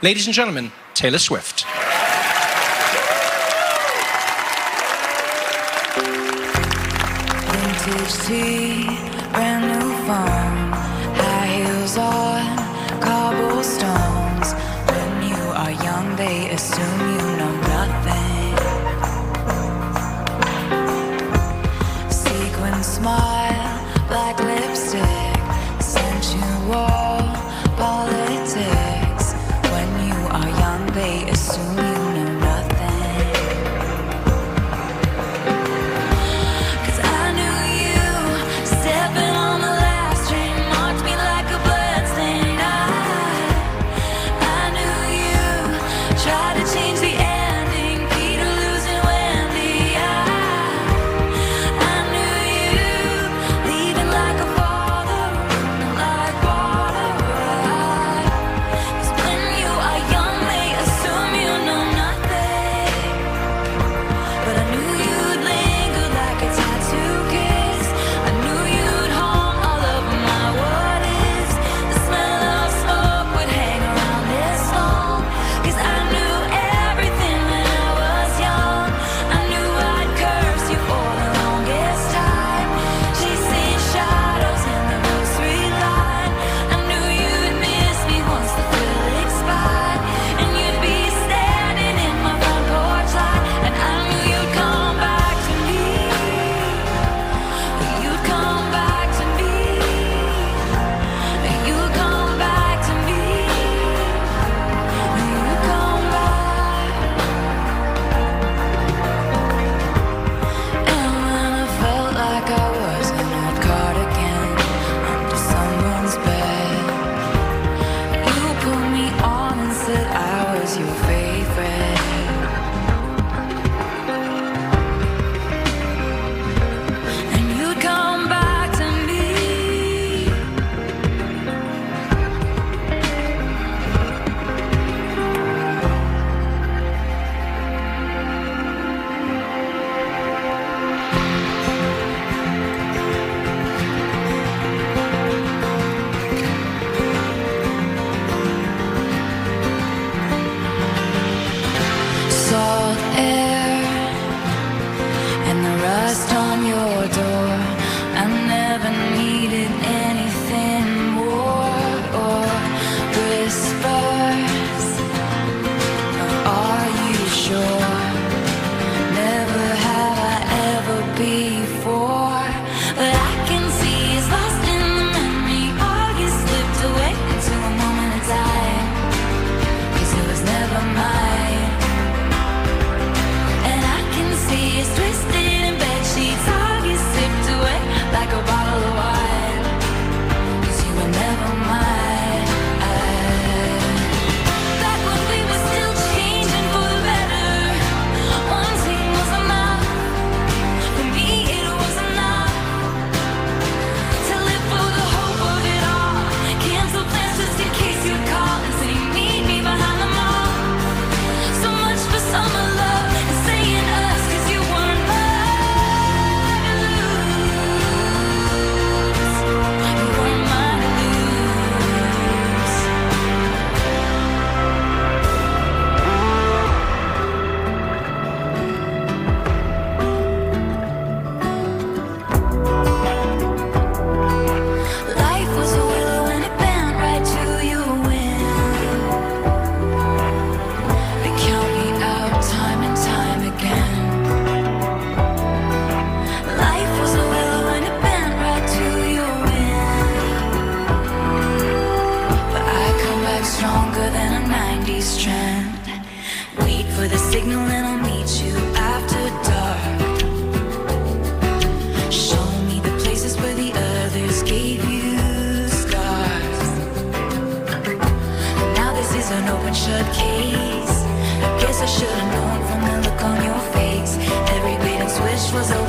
Ladies and gentlemen, Taylor Swift. Vintage tea away as soon dust on your door. I never needed anything. is an open shut case. I guess I should've known from the look on your face. Every bait and switch was a